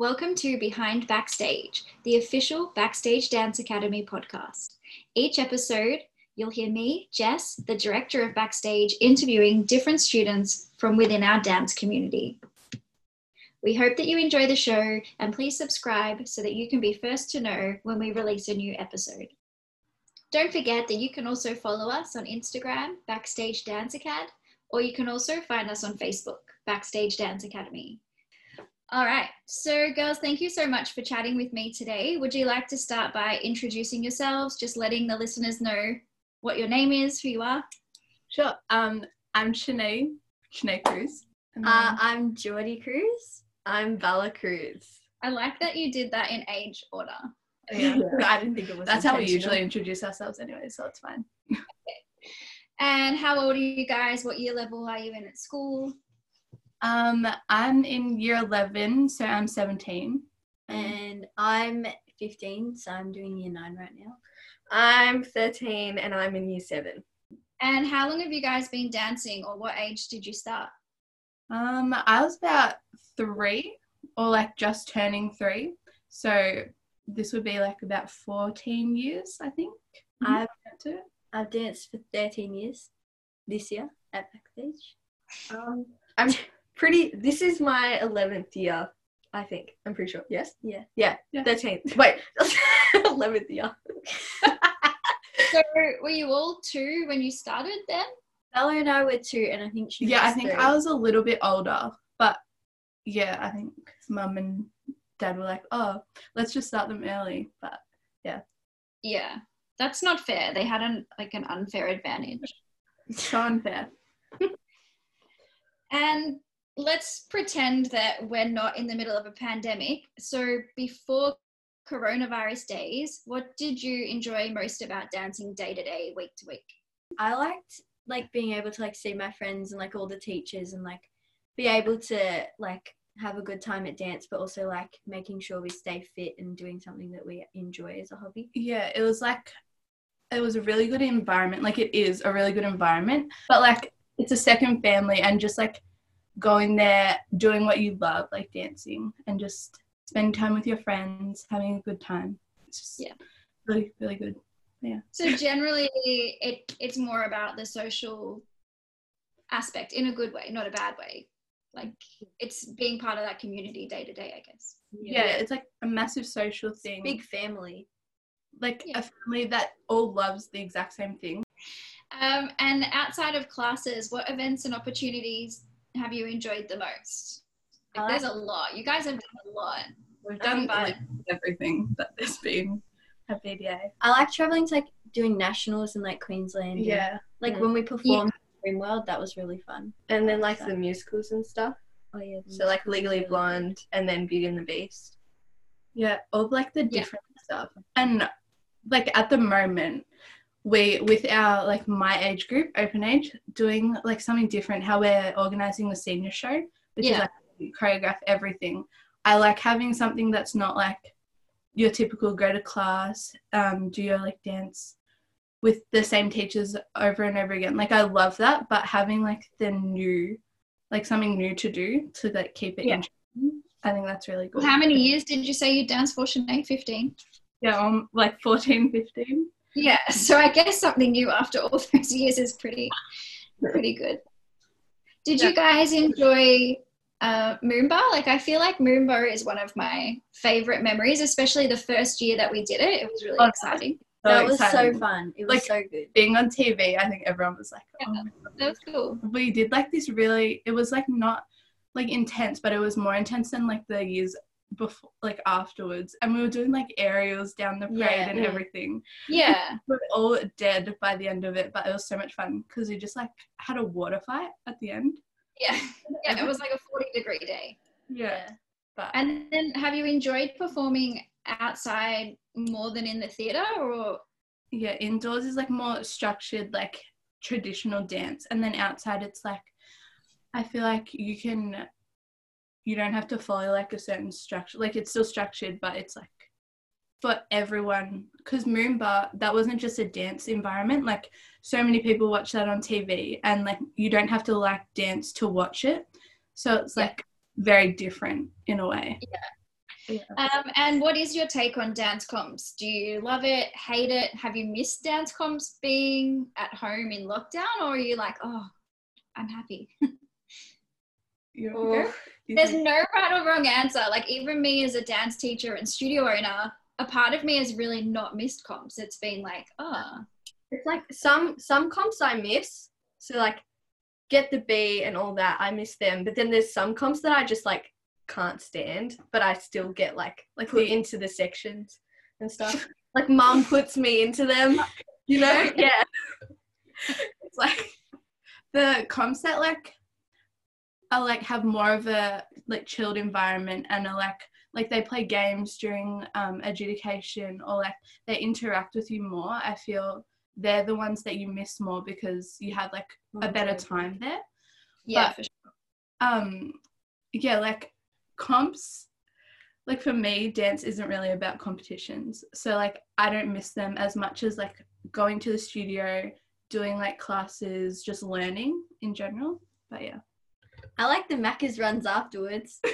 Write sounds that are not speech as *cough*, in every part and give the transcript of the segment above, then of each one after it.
Welcome to Behind Backstage, the official Backstage Dance Academy podcast. Each episode, you'll hear me, Jess, the director of Backstage, interviewing different students from within our dance community. We hope that you enjoy the show and please subscribe so that you can be first to know when we release a new episode. Don't forget that you can also follow us on Instagram, Backstage Dance Acad, or you can also find us on Facebook, Backstage Dance Academy. All right. So, girls, thank you so much for chatting with me today. Would you like to start by introducing yourselves, just letting the listeners know what your name is, who you are? Sure. Um, I'm Shinae, Shinae Cruz. Uh, I'm Jordy Cruz. I'm Bella Cruz. I like that you did that in age order. yeah, *laughs* I didn't think it was. that's how we usually introduce ourselves anyway, so it's fine. okay. *laughs* And how old are you guys? What year level are you in at school? Um, I'm in year 11, so I'm 17. And I'm 15, so I'm doing year nine right now. I'm 13 and I'm in year seven. And how long have you guys been dancing, or what age did you start? Um, I was about three, or like just turning three. So this would be like about 14 years, I think. I've, up to it. I've danced for 13 years this year at Backstage. Um, I'm pretty. This is my 11th year. I think. I'm pretty sure. Yes. Yeah. Yeah. Yeah. 13th. Wait. *laughs* 11th year. *laughs* So, were you all two when you started then? Bella and I were two, and I think she Yeah, I think three. I was a little bit older, but yeah, I think mum and dad were like, oh, let's just start them early. But Yeah, Yeah, that's not fair. They had an like an unfair advantage. it's so unfair. *laughs* And let's pretend that we're not in the middle of a pandemic. So before coronavirus days, what did you enjoy most about dancing day to day, week to week? I liked like being able to like see my friends and like all the teachers and like be able to like have a good time at dance, but also like making sure we stay fit and doing something that we enjoy as a hobby. Yeah, it was like, it was a really good environment. Like, it is a really good environment, but like, it's a second family and just like going there, doing what you love, like dancing and just spending time with your friends, having a good time. It's just Yeah. really, really good. Yeah. So generally, it it's more about the social aspect in a good way, not a bad way. Like it's being part of that community day to day, I guess. Yeah. it's like a massive social thing. Big family. like Yeah. a family that all loves the exact same thing. Um, and outside of classes, what events and opportunities have you enjoyed the most? Like, I there's a lot. You guys have done a lot. We've Um, done but- like, everything that there's been at BDA. I like traveling to like doing nationals in like Queensland. and, Yeah, Like Yeah. when we performed in Dreamworld, that was really fun. And then like the musicals and stuff. Oh yeah. So like Legally really Blonde and then Beauty and the Beast. yeah, all like the Yeah. different stuff. And like at the moment, we with our like my age group, open age, doing like something different. How we're organizing the senior show, which is Yeah. like choreograph everything. I like having something that's not like your typical go to class, um, do your like dance with the same teachers over and over again. Like I love that, but having like the new, like something new to do to like keep it Yeah. interesting. I think that's really good. How many years did you say you danced for, Shinae? 15? Yeah, um, like 14, 15. Yeah, so I guess something new after all *laughs* those years is pretty, pretty good. Did you guys enjoy uh, Moomba? Like, I feel like Moomba is one of my favorite memories, especially the first year that we did it. It was really Oh, exciting. So that was exciting. so fun. It was Like- so good. Being on TV, I think everyone was like, oh my God. That was cool. we did like this really, it was like not like intense, but it was more intense than like the years before, like afterwards. And we were doing like aerials down the parade Yeah, and yeah. everything. Yeah. *laughs* We were all dead by the end of it, but it was so much fun because we just like had a water fight at the end. Yeah. *laughs* Yeah. It was like a 40 degree day. Yeah. But And then have you enjoyed performing outside more than in the theatre or yeah, indoors is like more structured, like traditional dance, and then outside it's like I feel like you can you don't have to follow like a certain structure. Like it's still structured, but it's like for everyone because Moomba that wasn't just a dance environment. Like so many people watch that on TV, and like you don't have to like dance to watch it. So it's Yeah. like very different in a way. Yeah. Um, and what is your take on dance comps? Do you love it, hate it? Have you missed dance comps being at home in lockdown, or are you like, oh, I'm happy? *laughs* You Want to go? You There's mm-hmm. no right or wrong answer. Like even me as a dance teacher and studio owner, a part of me has really not missed comps. It's been like, oh, It's like some some comps I miss. So like get the B and all that, I miss them. But then there's some comps that I just like can't stand, but I still get like Like put into the sections and stuff. *laughs* like mum puts me into them, you know? *laughs* yeah. *laughs* it's like the comps that like are like have more of a like chilled environment and are like like they play games during um adjudication or like they interact with you more i feel they're the ones that you miss more because you have like a better time there. Yeah, But- for sure. um yeah like comps like for me dance isn't really about competitions. So like i don't miss them as much as like going to the studio doing like classes just learning in general. But yeah I like the Macca's runs afterwards. *laughs*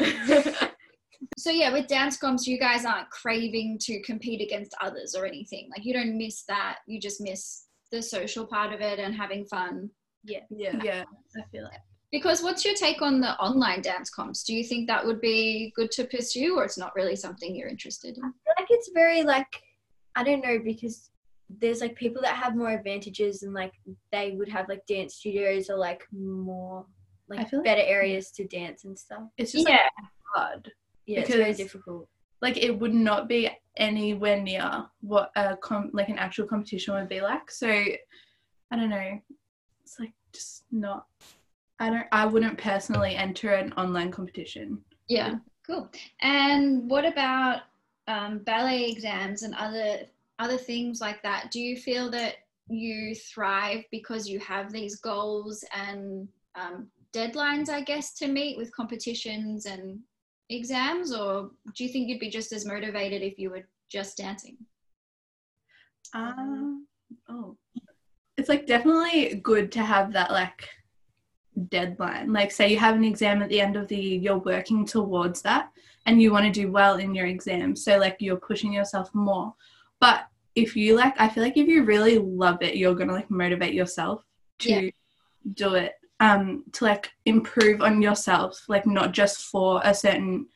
So yeah, with dance comps, you guys aren't craving to compete against others or anything. Like you don't miss that. You just miss the social part of it and having fun. yeah. yeah Yeah. i feel like Because what's your take on the online dance comps? Do you think that would be good to pursue, or it's not really something you're interested in? I feel like it's very like I don't know because there's like people that have more advantages and like they would have like dance studios or like more like feel like- better areas to dance and stuff. it's just like hard Yeah, it's very difficult. like it would not be anywhere near what a com- like an actual competition would be like so i don't know it's like just not i don't i wouldn't personally enter an online competition Yeah, cool. And what about um, ballet exams and other other things like that? Do you feel that you thrive because you have these goals and um, deadlines, I guess, to meet with competitions and exams, or do you think you'd be just as motivated if you were just dancing? um oh. it's like definitely good to have that like deadline. Like say you have an exam at the end of the year you're working towards that and you want to do well in your exam so like you're pushing yourself more. But if you like i feel like if you really love it you're gonna like motivate yourself to Yeah. do it um to like improve on yourself like not just for a certain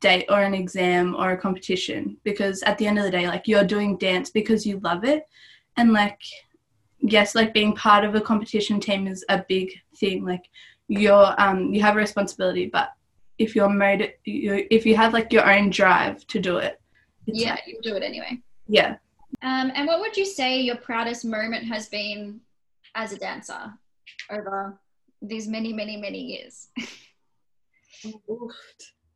date or an exam or a competition. Because at the end of the day like you're doing dance because you love it. And like yes like being part of a competition team is a big thing. Like you're um you have a responsibility but if you're mode you, if you have like your own drive to do it Yeah, like- you do it anyway. yeah. Um, and what would you say your proudest moment has been as a dancer over these many, many, many years? Oof,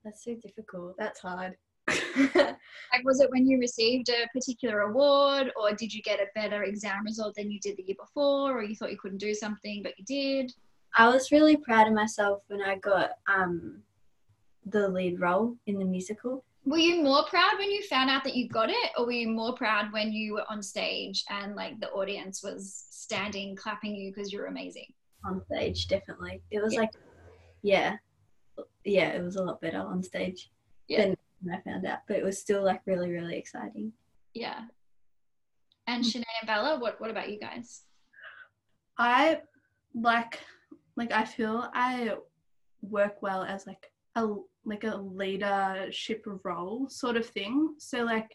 That's so difficult. that's hard. *laughs* Like, was it when you received a particular award, or did you get a better exam result than you did the year before, or you thought you couldn't do something but you did? I was really proud of myself when I got um the lead role in the musical. Were you more proud when you found out that you got it, or were you more proud when you were on stage and like the audience was standing clapping you because you're amazing? On stage definitely it was Yeah. like yeah yeah it was a lot better on stage Yeah. than when i found out but it was still like really really exciting Yeah. And Shinae and Bella, what what about you guys? I like like I feel I work well as like a like a leadership role sort of thing. So like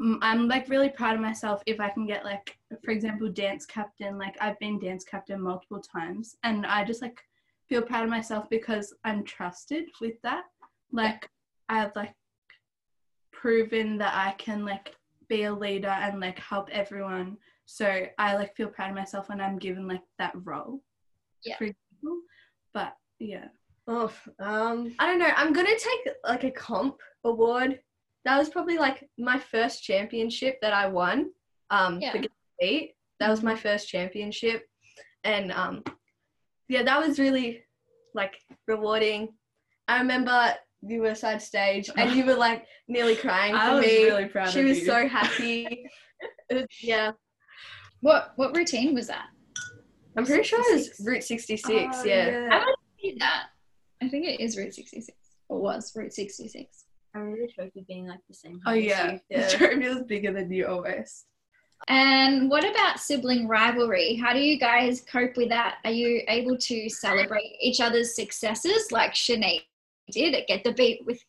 mm, I'm like really proud of myself if I can get like for example dance captain like I've been dance captain multiple times and I just like feel proud of myself because I'm trusted with that. Like I've like proven that I can like be a leader and like help everyone so I like feel proud of myself when I'm given like that role. Yeah. For example. But yeah. Oh, um, I don't know. I'm gonna take like a comp award. That was probably like my first championship that I won. Um, Yeah. For Get Beat. That was my first championship, and um, yeah, that was really like rewarding. I remember you were side stage and you were like nearly crying for me. proud she was so happy. Was- *laughs* yeah, What what routine was that? I'm pretty sure it was Route 66. Oh, yeah. I haven't seen that. I think it is Route 66 or was Route 66. I remember the trophy being like the same. Oh yeah, you. *laughs* Yeah. trophy was bigger than you almost. And what about sibling rivalry? How do you guys cope with that? Are you able to celebrate each other's successes like Shinae did at Get the Beat with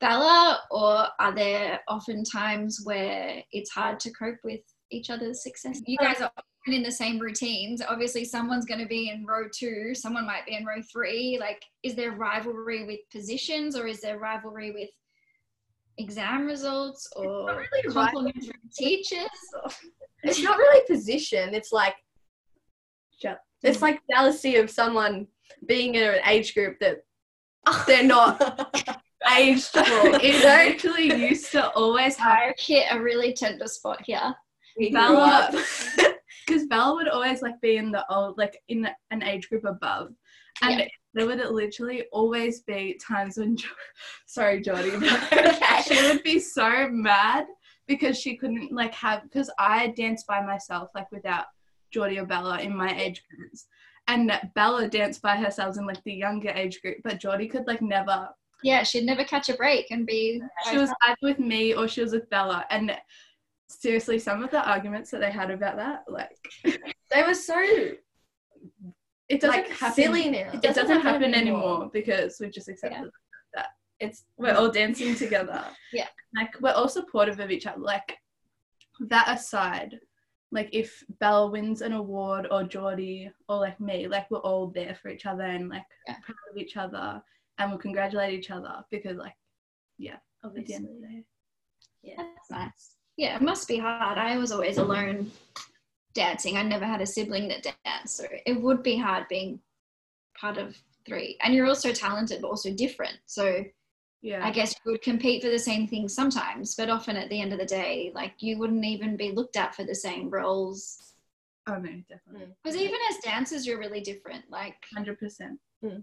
Bella? Or are there often times where it's hard to cope with each other's success? You guys are often in the same routines. Obviously, someone's going to be in row two, someone might be in row three. Like, is there rivalry with positions or is there rivalry with exam results or really complimentary teachers? Or- *laughs* It's not really position. It's like it's like jealousy of someone being in an age group that *laughs* they're not aged for. *laughs* It actually used to always happen. I hit a really tender spot here. Bella, because Bella would always like be in the old, like in an age group above, and there would literally always be times when, Jo- *laughs* sorry, Jordy, but *laughs* *laughs* she would be so mad because she couldn't like have because I danced by myself like without Jordy or Bella in my age groups. And Bella danced by herself in like the younger age group, but Jordy could like never Yeah, she'd never catch a break and be. she was either with me or she was with Bella. And seriously, some of the arguments that they had about that, like, they were so it doesn't like happen. silly now. It doesn't, happen, anymore. because we've just accepted that It's we're all dancing together. Yeah. Like we're all supportive of each other. Like that aside, like if Bella wins an award or Jordy or like me, like we're all there for each other and like Yeah. proud of each other and we'll congratulate each other because like at the Obviously. end of the day. That's nice. Yeah, it must be hard. I was always alone dancing. I never had a sibling that danced, so it would be hard being part of three. And you're also talented, but also different. So Yeah. I guess you would compete for the same things sometimes, but often at the end of the day, like you wouldn't even be looked at for the same roles. oh no, definitely. Because even as dancers, you're really different. Like, Hundred percent. um,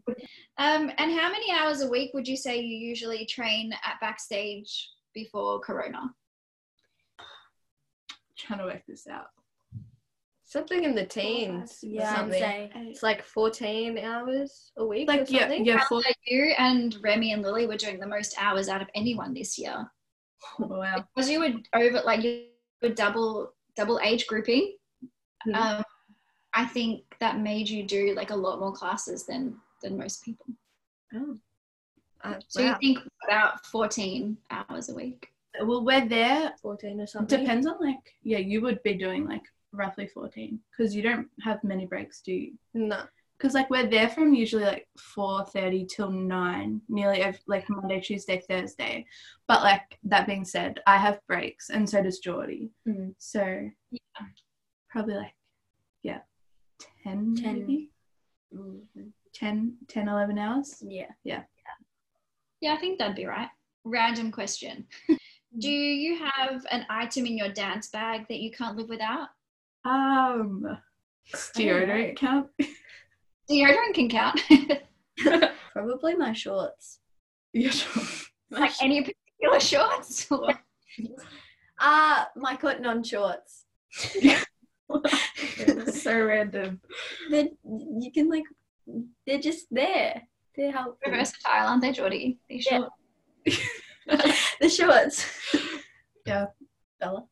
and how many hours a week would you say you usually train at backstage before Corona? Trying to work this out. Something in the teens. Yeah, I'd something. say. It's like 14 hours a week. Like or yeah, something. yeah, How for, about you and Remy and Lily were doing the most hours out of anyone this year. *laughs* wow. Because you were over like you were double double age grouping. Mhm. Um, I think that made you do like a lot more classes than than most people. Uh, So wow, you think about 14 hours a week. Well, we're there 14 or something. Depends on like yeah, you would be doing like roughly fourteen because you don't have many breaks, do you? No. Because like we're there from usually like four thirty till nine, nearly ev like Monday, Tuesday, Thursday. But like that being said, I have breaks, and so does Jordy. Mm. So Yeah. probably like yeah, 10, 10. maybe Mm, 10, 10, 11 hours. Yeah. Yeah. Yeah, I think that'd be right. Random question. *laughs* Do you have an item in your dance bag that you can't live without? Um, deodorant count. *laughs* Deodorant can count. *laughs* Probably my shorts. yeah, sure. *laughs* like any particular shorts? Or- Uh my cotton on shorts. so random. They you can like they're just there. They're helpful. They're versatile, aren't they, Jordy? They Yeah. short. the shorts. Yeah. Bella.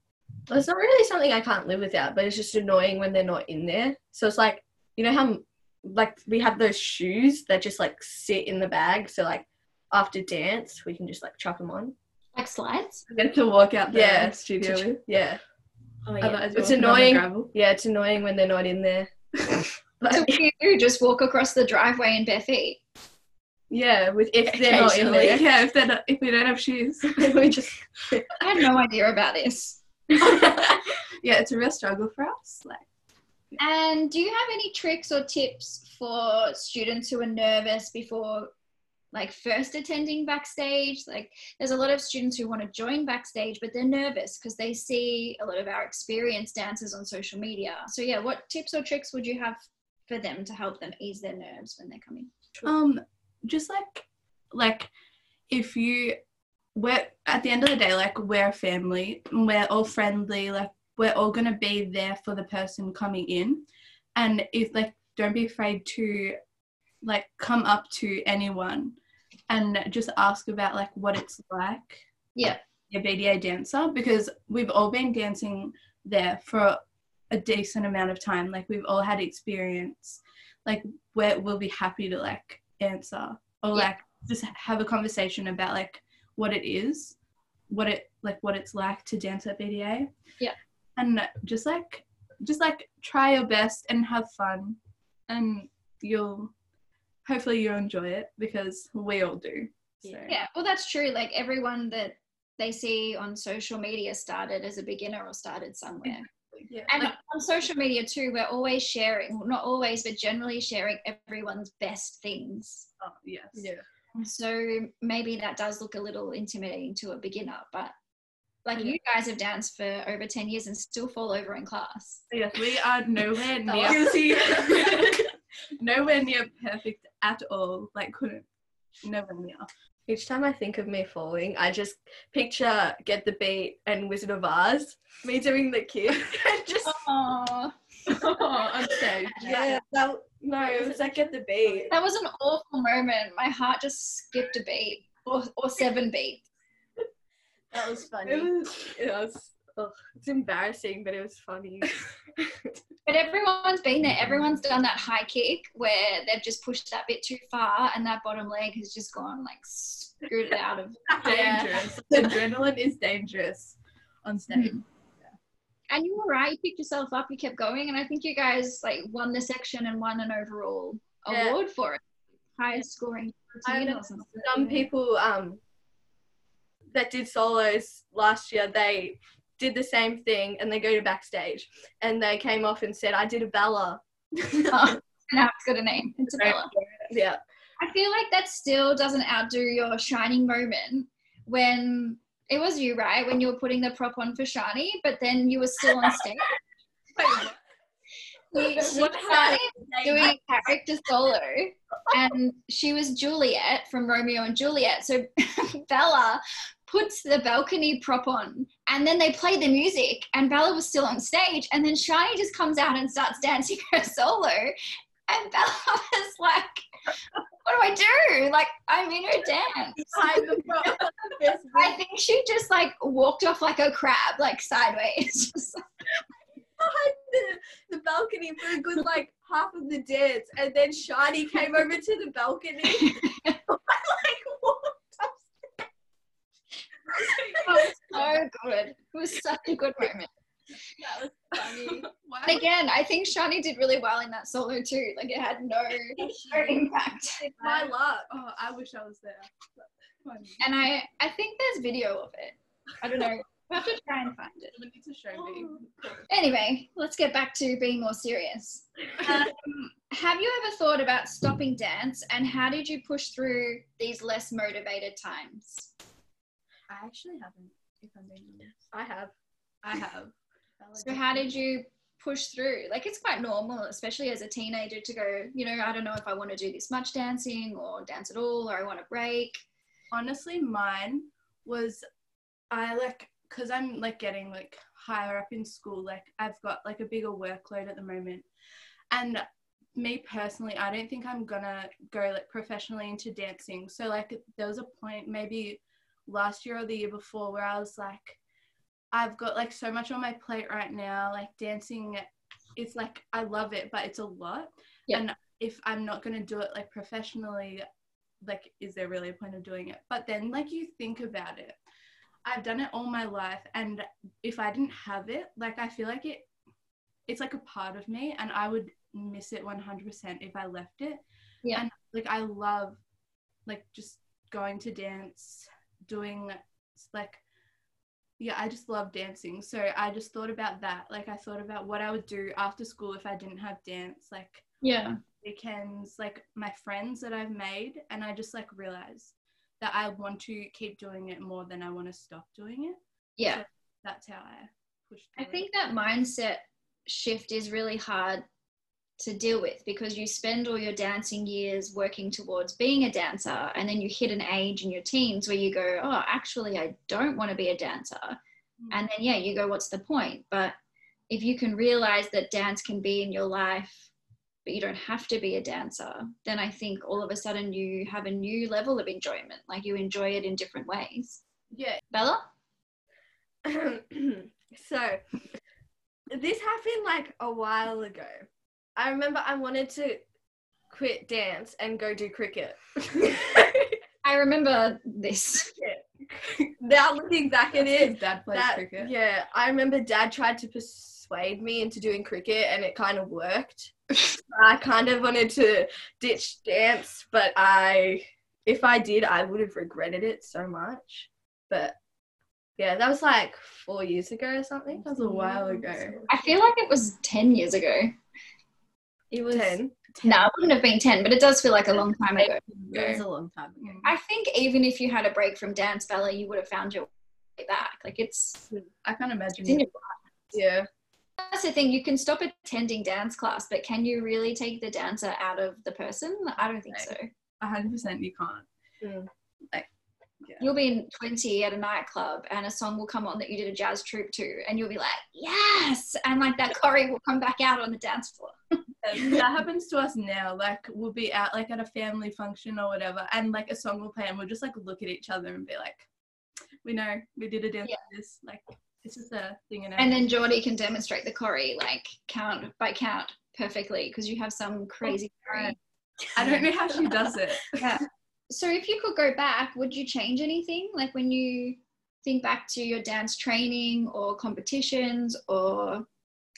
Well, it's not really something I can't live without, but it's just annoying when they're not in there. So it's like, you know how, like, we have those shoes that just like sit in the bag. So, like, after dance, we can just like chuck them on. Like slides? Get to walk out the Yeah. studio *laughs* with. Yeah. Oh yeah. Otherwise It's walking on the annoying. Yeah, it's annoying when they're not in there. *laughs* So but do you do? Just walk across the driveway in bare feet? yeah, with if they're not in there, yeah. If they're not, if we don't have shoes, *laughs* we just I had no idea about this. *laughs* yeah, it's a real struggle for us. Like, And do you have any tricks or tips for students who are nervous before like first attending backstage? Like there's a lot of students who want to join backstage but they're nervous because they see a lot of our experienced dancers on social media. So yeah, what tips or tricks would you have for them to help them ease their nerves when they're coming? um, just like, like, if you, we're at the end of the day, like we're a family, and we're all friendly, like we're all gonna be there for the person coming in, and if like, don't be afraid to, like, come up to anyone and just ask about like what it's like. Yeah. A BDA dancer because we've all been dancing there for a decent amount of time. Like we've all had experience. Like where we'll be happy to like answer or Yeah. like just have a conversation about like what it is, what it like what it's like to dance at BDA. Yeah. And just like just like try your best and have fun and you'll hopefully you'll enjoy it because we all do. So Yeah, well, that's true. Like everyone that they see on social media started as a beginner or started somewhere. yeah. And like, on social media too, we're always sharing, well, not always, but generally sharing everyone's best things. oh, yes. Yeah. So maybe that does look a little intimidating to a beginner, but like Yeah. you guys have danced for over 10 years and still fall over in class. Yes, we are nowhere *laughs* near Guilty. *laughs* *laughs* nowhere near perfect at all. Like couldn't nowhere near. Each time I think of me falling, I just picture Get the Beat and Wizard of Oz, me doing the kid, and just Oh, on stage. yeah, that, no, it was like Get the Beat. that was an awful moment. My heart just skipped a beat or, or seven beats. *laughs* That was It funny. was, it was, it's embarrassing, but it was funny. *laughs* But everyone's been there. Everyone's done that high kick where they've just pushed that bit too far and that bottom leg has just gone like screwed it out of. *laughs* Dangerous. Adrenaline is dangerous on stage. Mm. And you were right. You picked yourself up. You kept going, and I think you guys like won the section and won an overall Yeah. award for it. Highest scoring I routine know or something. Some people um that did solos last year, they did the same thing and they go to backstage and they came off and said, I did a Bella. *laughs* Oh, now it's got a name. It's a Bella. Yeah. I feel like that still doesn't outdo your shining moment when it was you, right? When you were putting the prop on for Shani, but then you were still on stage. *laughs* She, she doing character solo, and she was Juliet from Romeo and Juliet. So *laughs* Bella puts the balcony prop on, and then they play the music, and Bella was still on stage, and then Shani just comes out and starts dancing her *laughs* solo, and Bella was like, "What do I do? Like, I'm in her dance." I'm the pro- best I think she just like walked off like a crab, like sideways. *laughs* Behind the, the balcony for a good like half of the dance and then Shani came over to the balcony. I *laughs* like walked upstairs. it was so good. It was such a good moment. That was funny. *laughs* And again, I think Shani did really well in that solo too. Like it had no, no impact. It's my luck. Oh, I wish I was there. And I, I think there's video of it. I don't know. We'll have to try and find it. Need to show me. *gasps* Anyway, let's get back to being more serious. *laughs* Um, have you ever thought about stopping dance and how did you push through these less motivated times? I actually haven't, if I'm being honest. I have. I have. So how did you push through? Like it's quite normal, especially as a teenager, to go, you know, I don't know if I want to do this much dancing or dance at all, or I want to break. honestly mine was i like because i'm like getting like higher up in school like i've got like a bigger workload at the moment and me personally i don't think i'm gonna go like professionally into dancing so like there was a point maybe last year or the year before where i was like i've got like so much on my plate right now like dancing it's like i love it but it's a lot Yeah. and if i'm not going to do it like professionally like is there really a point of doing it but then like you think about it i've done it all my life and if i didn't have it like i feel like it it's like a part of me and i would miss it 100% if i left it Yeah. and like i love like just going to dance doing like yeah i just love dancing so i just thought about that like i thought about what i would do after school if i didn't have dance like Yeah. Um, weekends, like my friends that I've made, and I just like realized that I want to keep doing it more than I want to stop doing it. Yeah. That's how I push. I think that mindset shift is really hard to deal with because you spend all your dancing years working towards being a dancer and then you hit an age in your teens where you go oh actually i don't want to be a dancer Mm. and then yeah you go what's the point but if you can realize that dance can be in your life but you don't have to be a dancer, then I think all of a sudden you have a new level of enjoyment. Like you enjoy it in different ways. Yeah. Bella? *clears throat* so this happened like a while ago. I remember I wanted to quit dance and go do cricket. *laughs* I remember this. now looking back at it, dad plays that, cricket. yeah, I remember dad tried to persuade me into doing cricket and it kind of worked. *laughs* I kind of wanted to ditch dance, but I, if I did, I would have regretted it so much. But yeah, that was like four years ago or something. That was a while ago. I feel like it was 10 years ago. It was. Ten. No, it wouldn't have been 10, but it does feel like a long time ago. It was a long time ago. I think even if you had a break from dance, Bella, you would have found your way back. Like it's, I can't imagine. it's in your Yeah. That's the thing. You can stop attending dance class, but can you really take the dancer out of the person? I don't think so. hundred percent you can't. Mm. You'll be in 20 at a nightclub and a song will come on that you did a jazz troupe to, and you'll be like, yes! And like that choreo will come back out on the dance floor. That happens to us now. Like we'll be out like at a family function or whatever, and like a song will play, and we'll just like look at each other and be like, "We know we did a dance Yeah. like this. Like it's just a thing in our And then Jordy can demonstrate the choreo, like count by count perfectly, because you have some oh, crazy choreo. I don't know how she does it. *laughs* Yeah. So if you could go back, would you change anything? Like when you think back to your dance training or competitions or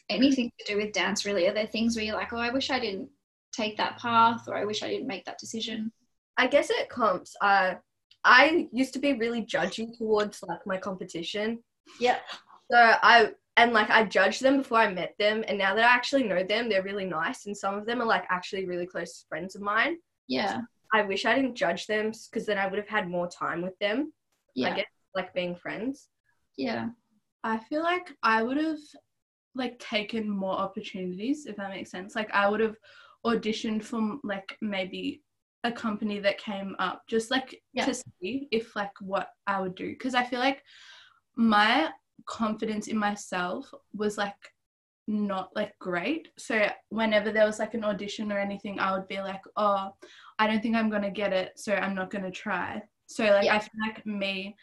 anything to do with dance, really? Are there things where you're like, oh, I wish I didn't take that path or I wish I didn't make that decision? I guess it comps, uh, I used to be really judgy towards like my competition. Yeah. So I and like I judged them before I met them, and now that I actually know them, they're really nice, and some of them are like actually really close friends of mine. Yeah. I wish I didn't judge them because then I would have had more time with them. Yeah. I guess like being friends. Yeah. I feel like I would have like taken more opportunities if that makes sense. Like I would have auditioned for like maybe a company that came up just like Yeah. to see if like what I would do because I feel like my confidence in myself was like not like great. So whenever there was like an audition or anything, I would be like, oh, I don't think I'm gonna get it, so I'm not gonna try. So like Yeah. I feel like me,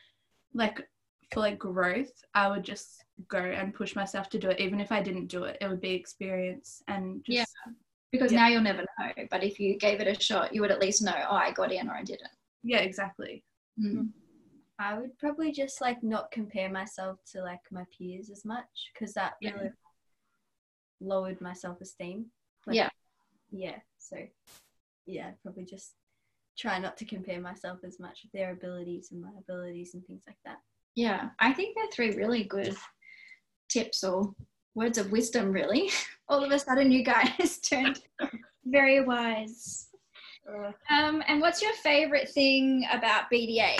like for like growth, I would just go and push myself to do it. Even if I didn't do it, it would be experience and just Yeah. Because Yeah. now you'll never know. But if you gave it a shot, you would at least know, oh, I got in or I didn't. yeah, exactly. Mm. I would probably just like not compare myself to like my peers as much because that Yeah. Lowered my self esteem. Yeah. Yeah. So, yeah, probably just try not to compare myself as much with their abilities and my abilities and things like that. Yeah. I think they're three really good tips or words of wisdom, really. *laughs* All of a sudden, you guys *laughs* turned very wise. Um, and what's your favorite thing about BDA?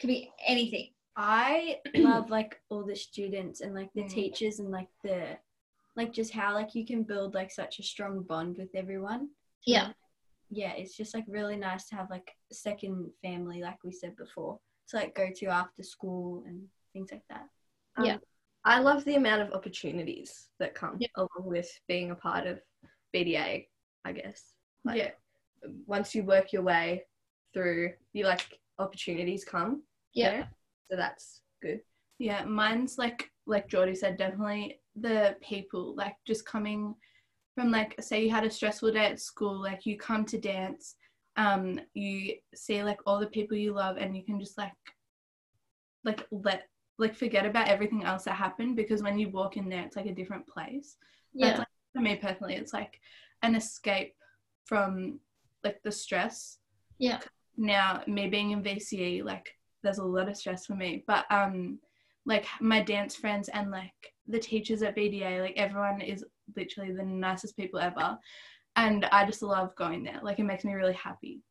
Could be anything. I love like all the students and like the Mm. teachers and like the like just how like you can build like such a strong bond with everyone. Yeah. Yeah, it's just like really nice to have like a second family, like we said before, to like go to after school and things like that. Yeah. Um, I love the amount of opportunities that come Yeah. along with being a part of BDA, I guess. Like, yeah. Once you work your way through, you like opportunities come. Yeah. there. So that's good. Yeah, mine's like like Jordy said, definitely the people like just coming from like say you had a stressful day at school, like you come to dance, um, you see like all the people you love, and you can just like like let like forget about everything else that happened because when you walk in there, it's like a different place. That's, Yeah. like, for me personally, it's like an escape from like the stress. Yeah. Now, me being in VCE, like there's a lot of stress for me, but um, like my dance friends and like the teachers at BDA, like everyone is literally the nicest people ever, and I just love going there. Like it makes me really happy.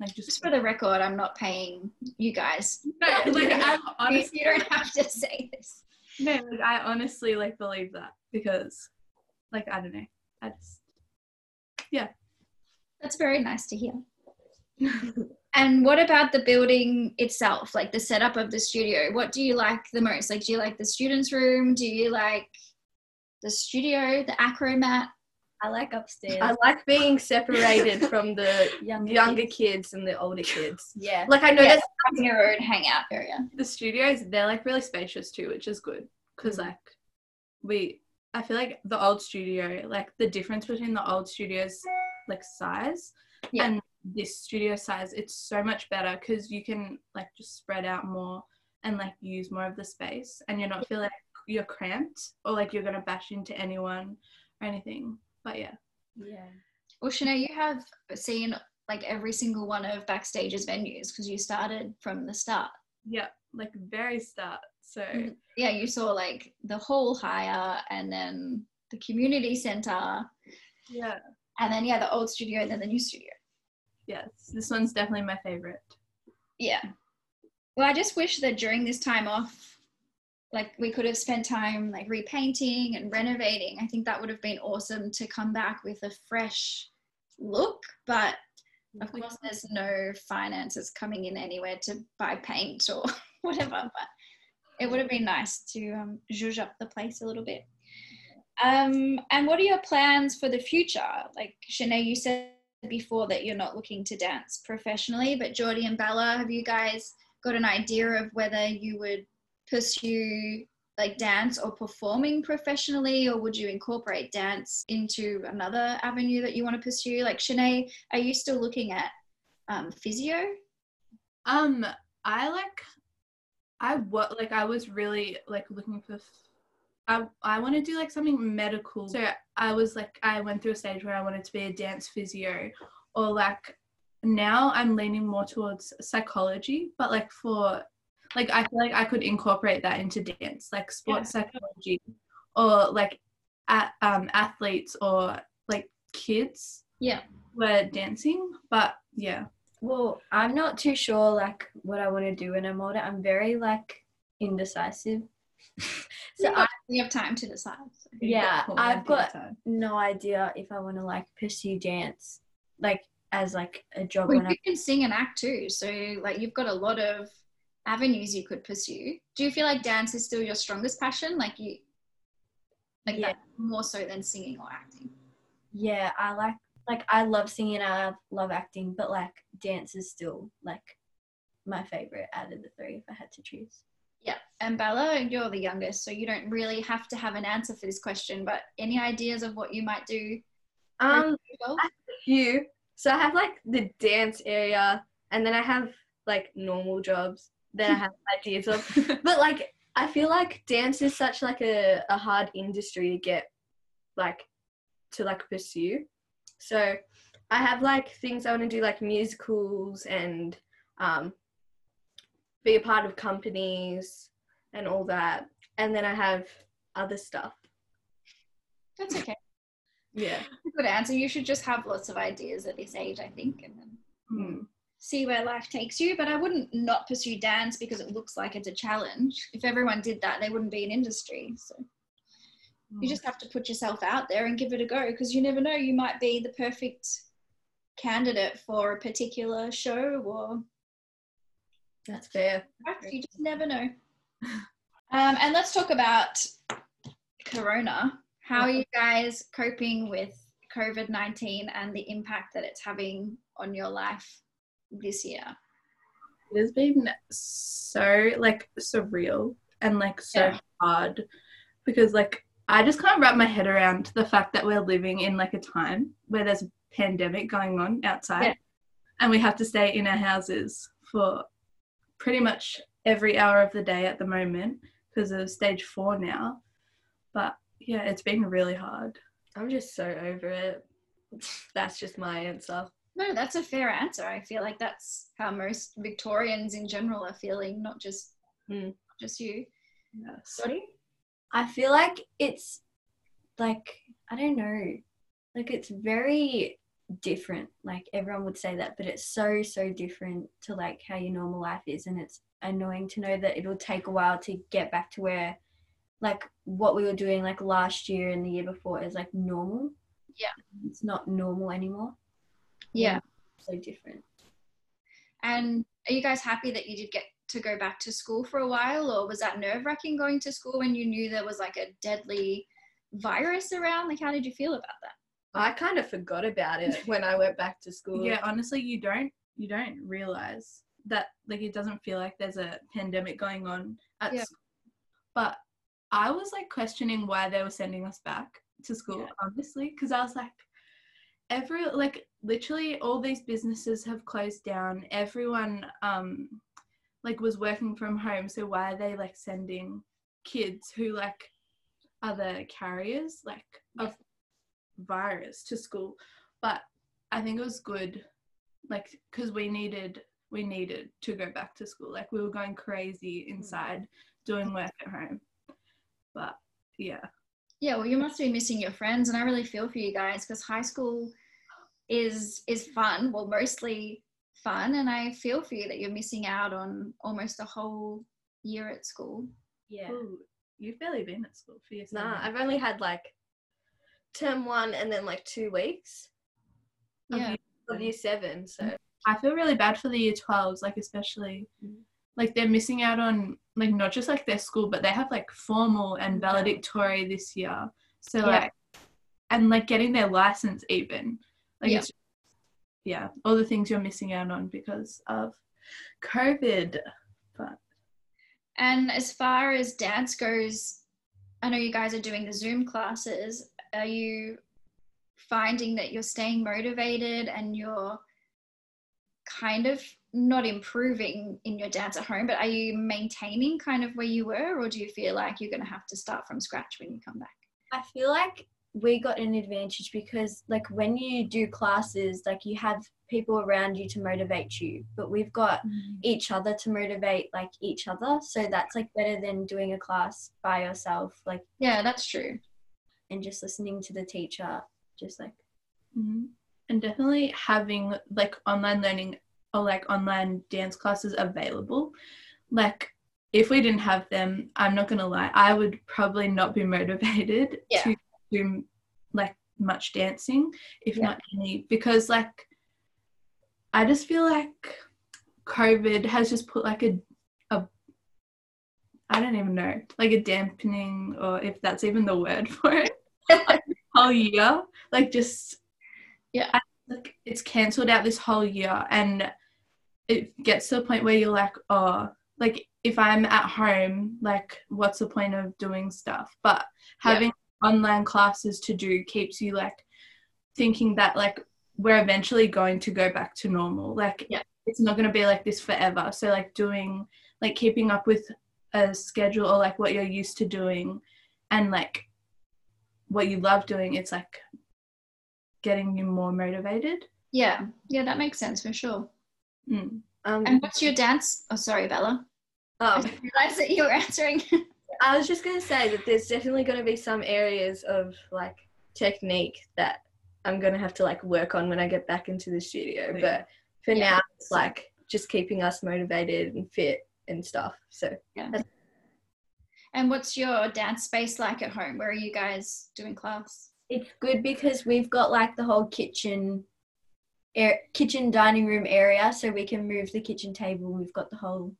Like Just just for the record, I'm not paying you guys. no, *laughs* like I'm honestly, you don't have to say this. no, like I honestly like believe that because, like I don't know, I just yeah. That's very nice to hear. *laughs* And what about the building itself, like the setup of the studio? What do you like the most? Like, do you like the students' room? Do you like the studio, the acromat? I like upstairs. I like being separated from the *laughs* Younger younger kids and the older kids. yeah. Like I know Yeah, having your own hangout area. the studios they're like really spacious too which is good because Mm. like we i feel like the old studio like the difference between the old studios like size Yeah. and this studio size it's so much better because you can like just spread out more and like use more of the space and you're not feel like you're cramped or like you're gonna bash into anyone or anything but yeah Yeah. Well, Shinae, you have seen like every single one of Backstage's venues because you started from the start. yeah like very start so Mhm. Yeah, you saw like the whole hire and then the community center yeah and then yeah, the old studio and then the new studio. Yes this one's definitely my favorite Yeah. Well, I just wish that during this time off, like we could have spent time like repainting and renovating. I think that would have been awesome to come back with a fresh look. But of course, there's no finances coming in anywhere to buy paint or *laughs* whatever. But it would have been nice to um, zhuzh up the place a little bit. Um, and what are your plans for the future? Like Shinae, you said before that you're not looking to dance professionally, but Jordy and Bella, have you guys got an idea of whether you would pursue like dance or performing professionally, or would you incorporate dance into another avenue that you want to pursue? Like Shinae, are you still looking at um, physio? Um, I like, I what like I was really like looking for. I I want to do like something medical. So I was like I went through a stage where I wanted to be a dance physio, or like now I'm leaning more towards psychology. But like for like I feel like I could incorporate that into dance, like sports psychology, or like at, um athletes or like kids. Yeah. Were dancing, but yeah. Well, I'm not too sure like what I want to do when I'm older. I'm very like indecisive. *laughs* so I we have time to decide. so. Yeah, plenty I've got- time. no idea if I want to like pursue dance like as like a job Well, when I can sing and act too, so like you've got a lot of avenues you could pursue. Do you feel like dance is still your strongest passion? Like you, like Yeah. that more so than singing or acting? yeah, I like like I love singing, I love, love acting, but like dance is still like my favorite out of the three if I had to choose. Yeah. And Bella, you're the youngest, so you don't really have to have an answer for this question. But any ideas of what you might do? um yourself? few. So I have like the dance area and then I have like normal jobs that I have *laughs* ideas of. *laughs* But like I feel like dance is such like a, a hard industry to get like to like pursue. So I have like things I want to do like musicals and um be a part of companies and all that. And then I have other stuff. That's okay. *laughs* Yeah. Good answer. You should just have lots of ideas at this age, I think, and then Mm. see where life takes you. But I wouldn't not pursue dance because it looks like it's a challenge. If everyone did that, they wouldn't be an industry. So you just have to put yourself out there and give it a go because you never know. You might be the perfect candidate for a particular show or That's fair. you just never know. *laughs* Um, and let's talk about Corona. How are you guys coping with COVID 19 and the impact that it's having on your life this year? It has been so like surreal and like so Yeah. hard because like I just can't wrap my head around the fact that we're living in like a time where there's a pandemic going on outside Yeah. and we have to stay in our houses for pretty much every hour of the day at the moment because of stage four now. But yeah, it's been really hard. I'm just so over it. *laughs* That's just my answer. No, that's a fair answer. I feel like that's how most Victorians in general are feeling, not just Mm. not just you. Yes. Dottie? I feel like it's like I don't know, like it's very different. Like everyone would say that, but it's so so different to like how your normal life is, and it's annoying to know that it'll take a while to get back to where like what we were doing like last year and the year before is like normal. Yeah. it's not normal anymore. Yeah. so different. And are you guys happy that you did get to go back to school for a while, or was that nerve wracking going to school when you knew there was like a deadly virus around? Like, how did you feel about that? I kind of forgot about it when I went back to school. Yeah, honestly, you don't you don't realize that like it doesn't feel like there's a pandemic going on at Yeah. school. But I was like questioning why they were sending us back to school, Yeah. honestly, because I was like, every like literally all these businesses have closed down. Everyone um like was working from home, so why are they like sending kids who like are the carriers like of virus to school? But I think it was good like because we needed we needed to go back to school like we were going crazy mm. inside doing work at home but yeah Yeah, well, you must be missing your friends, and I really feel for you guys because high school is is fun. Well, mostly fun, and I feel for you that you're missing out on almost a whole year at school. Yeah. Ooh, you've barely been at school for your Nah. I've only had like term one and then like two weeks Of Yeah, year of year seven. So I feel really bad for the year 12s like especially Mm. like they're missing out on like not just like their school but they have like formal and valedictory this year so Yeah. like and like getting their license even like Yeah. it's yeah all the things you're missing out on because of covid but and as far as dance goes, I know you guys are doing the Zoom classes. Are you finding that you're staying motivated and you're kind of not improving in your dance at home, but are you maintaining kind of where you were, or do you feel like you're going to have to start from scratch when you come back? I feel like we got an advantage because like when you do classes, like you have people around you to motivate you, but we've got mm. each other to motivate like each other. So that's like better than doing a class by yourself, like Yeah, that's true. And just listening to the teacher, just like Mhm. and definitely having like online learning or like online dance classes available like if we didn't have them i'm not gonna lie i would probably not be *laughs* motivated Yeah. to do like much dancing if Yeah. not any because like i just feel like covid has just put like a a i don't even know like a dampening or if that's even the word *laughs* for it *laughs* whole year like just Yeah. I, like it's cancelled out this whole year and it gets to the point where you're like oh like if i'm at home like what's the point of doing stuff but Yeah. having online classes to do keeps you like thinking that like we're eventually going to go back to normal like Yeah. it's not going to be like this forever so like doing like keeping up with a schedule or like what you're used to doing and like what you love doing it's like getting you more motivated Yeah, yeah, that makes sense for sure. Mm. um, And what's your dance? Oh, sorry, Bella. *laughs* I um, didn't realize that you were answering. *laughs* I was just gonna say that there's definitely gonna be some areas of like technique that I'm gonna have to like work on when I get back into the studio. Yeah. But for Yeah. now, it's like just keeping us motivated and fit and stuff. So and what's your dance space like at home? Where are you guys doing class? it's good because we've got like the whole kitchen air, kitchen dining room area so we can move the kitchen table we've got the whole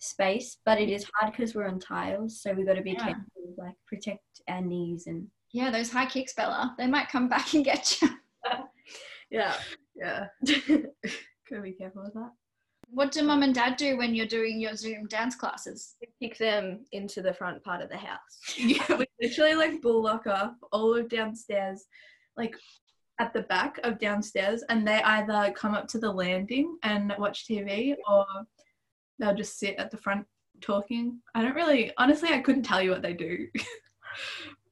space but it is hard because we're on tiles so we've got to be Yeah. careful like protect our knees and Yeah, those high kicks, Bella. They might come back and get you. *laughs* yeah, yeah. *laughs* gotta be careful with that What do mum and dad do when you're doing your Zoom dance classes? They kick them into the front part of the house. *laughs* yeah we literally like bull lock off all of downstairs like at the back of downstairs and they either come up to the landing and watch tv or they'll just sit at the front talking i don't really honestly i couldn't tell you what they do *laughs*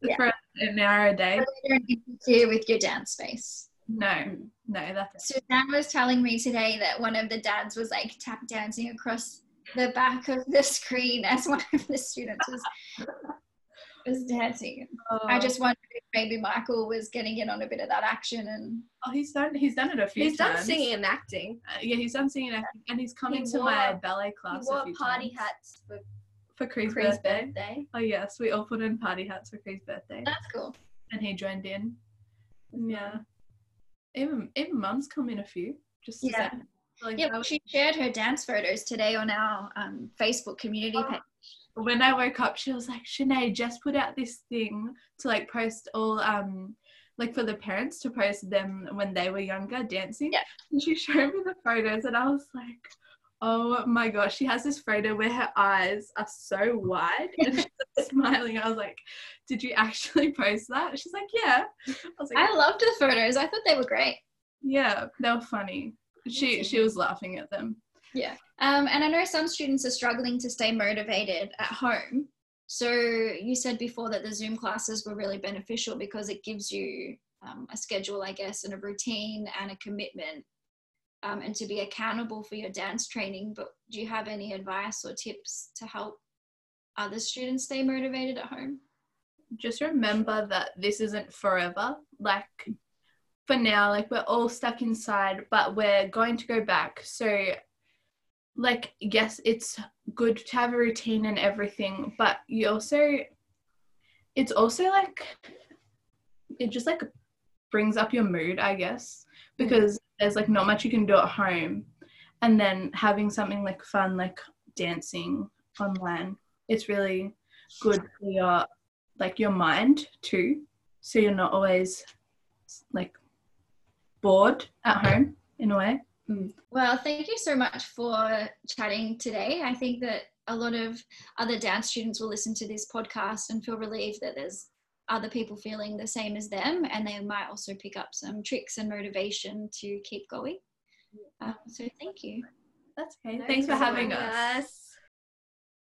Yeah. for an hour a day interfere with your dance space. No no that's Suzanne was telling me today that one of the dads was like tap dancing across the back of the screen as one of the students was *laughs* was dancing. I just wondered if maybe Michael was getting in on a bit of that action and oh he's done he's done it a few He's done singing and acting. Uh, yeah he's done singing and acting and he's come He into my wore- ballet we class wore a few party times. hats for for Cree's Cree's birthday. birthday Oh yes, we all put in party hats for Cree's birthday, that's cool. and he joined in. Yeah, even even Mum's come in a few. Just Yeah. say, like Yeah, was- she shared her dance photos today on our um, Facebook community Oh. page. when I woke up, she was like, "Sinead, just put out this thing to like post all um like for the parents to post them when they were younger dancing. Yeah. And she showed me the photos and I was like, oh my gosh, she has this photo where her eyes are so wide and she's *laughs* *laughs* smiling. I was like, did you actually *laughs* post that? She's like, yeah. I was like, I loved the photos. I thought they were great. yeah, they were funny. She she was laughing at them. Yeah. Um, and I know some students are struggling to stay motivated at home. So you said before that the Zoom classes were really beneficial because it gives you um, a schedule, I guess, and a routine and a commitment, um, and to be accountable for your dance training. But do you have any advice or tips to help other students stay motivated at home? just remember that this isn't forever. Like for now, like we're all stuck inside, but we're going to go back. So like yes, it's good to have a routine and everything, but you also it's also like it just like brings up your mood, I guess, Mm. because there's like not much you can do at home. And then having something like fun like dancing online, it's really good for your like your mind too so you're not always like bored at home in a way mm. Well, thank you so much for chatting today. I think that a lot of other dance students will listen to this podcast and feel relieved that there's other people feeling the same as them, and they might also pick up some tricks and motivation to keep going. Um, so, thank you. that's okay No thanks for having us us.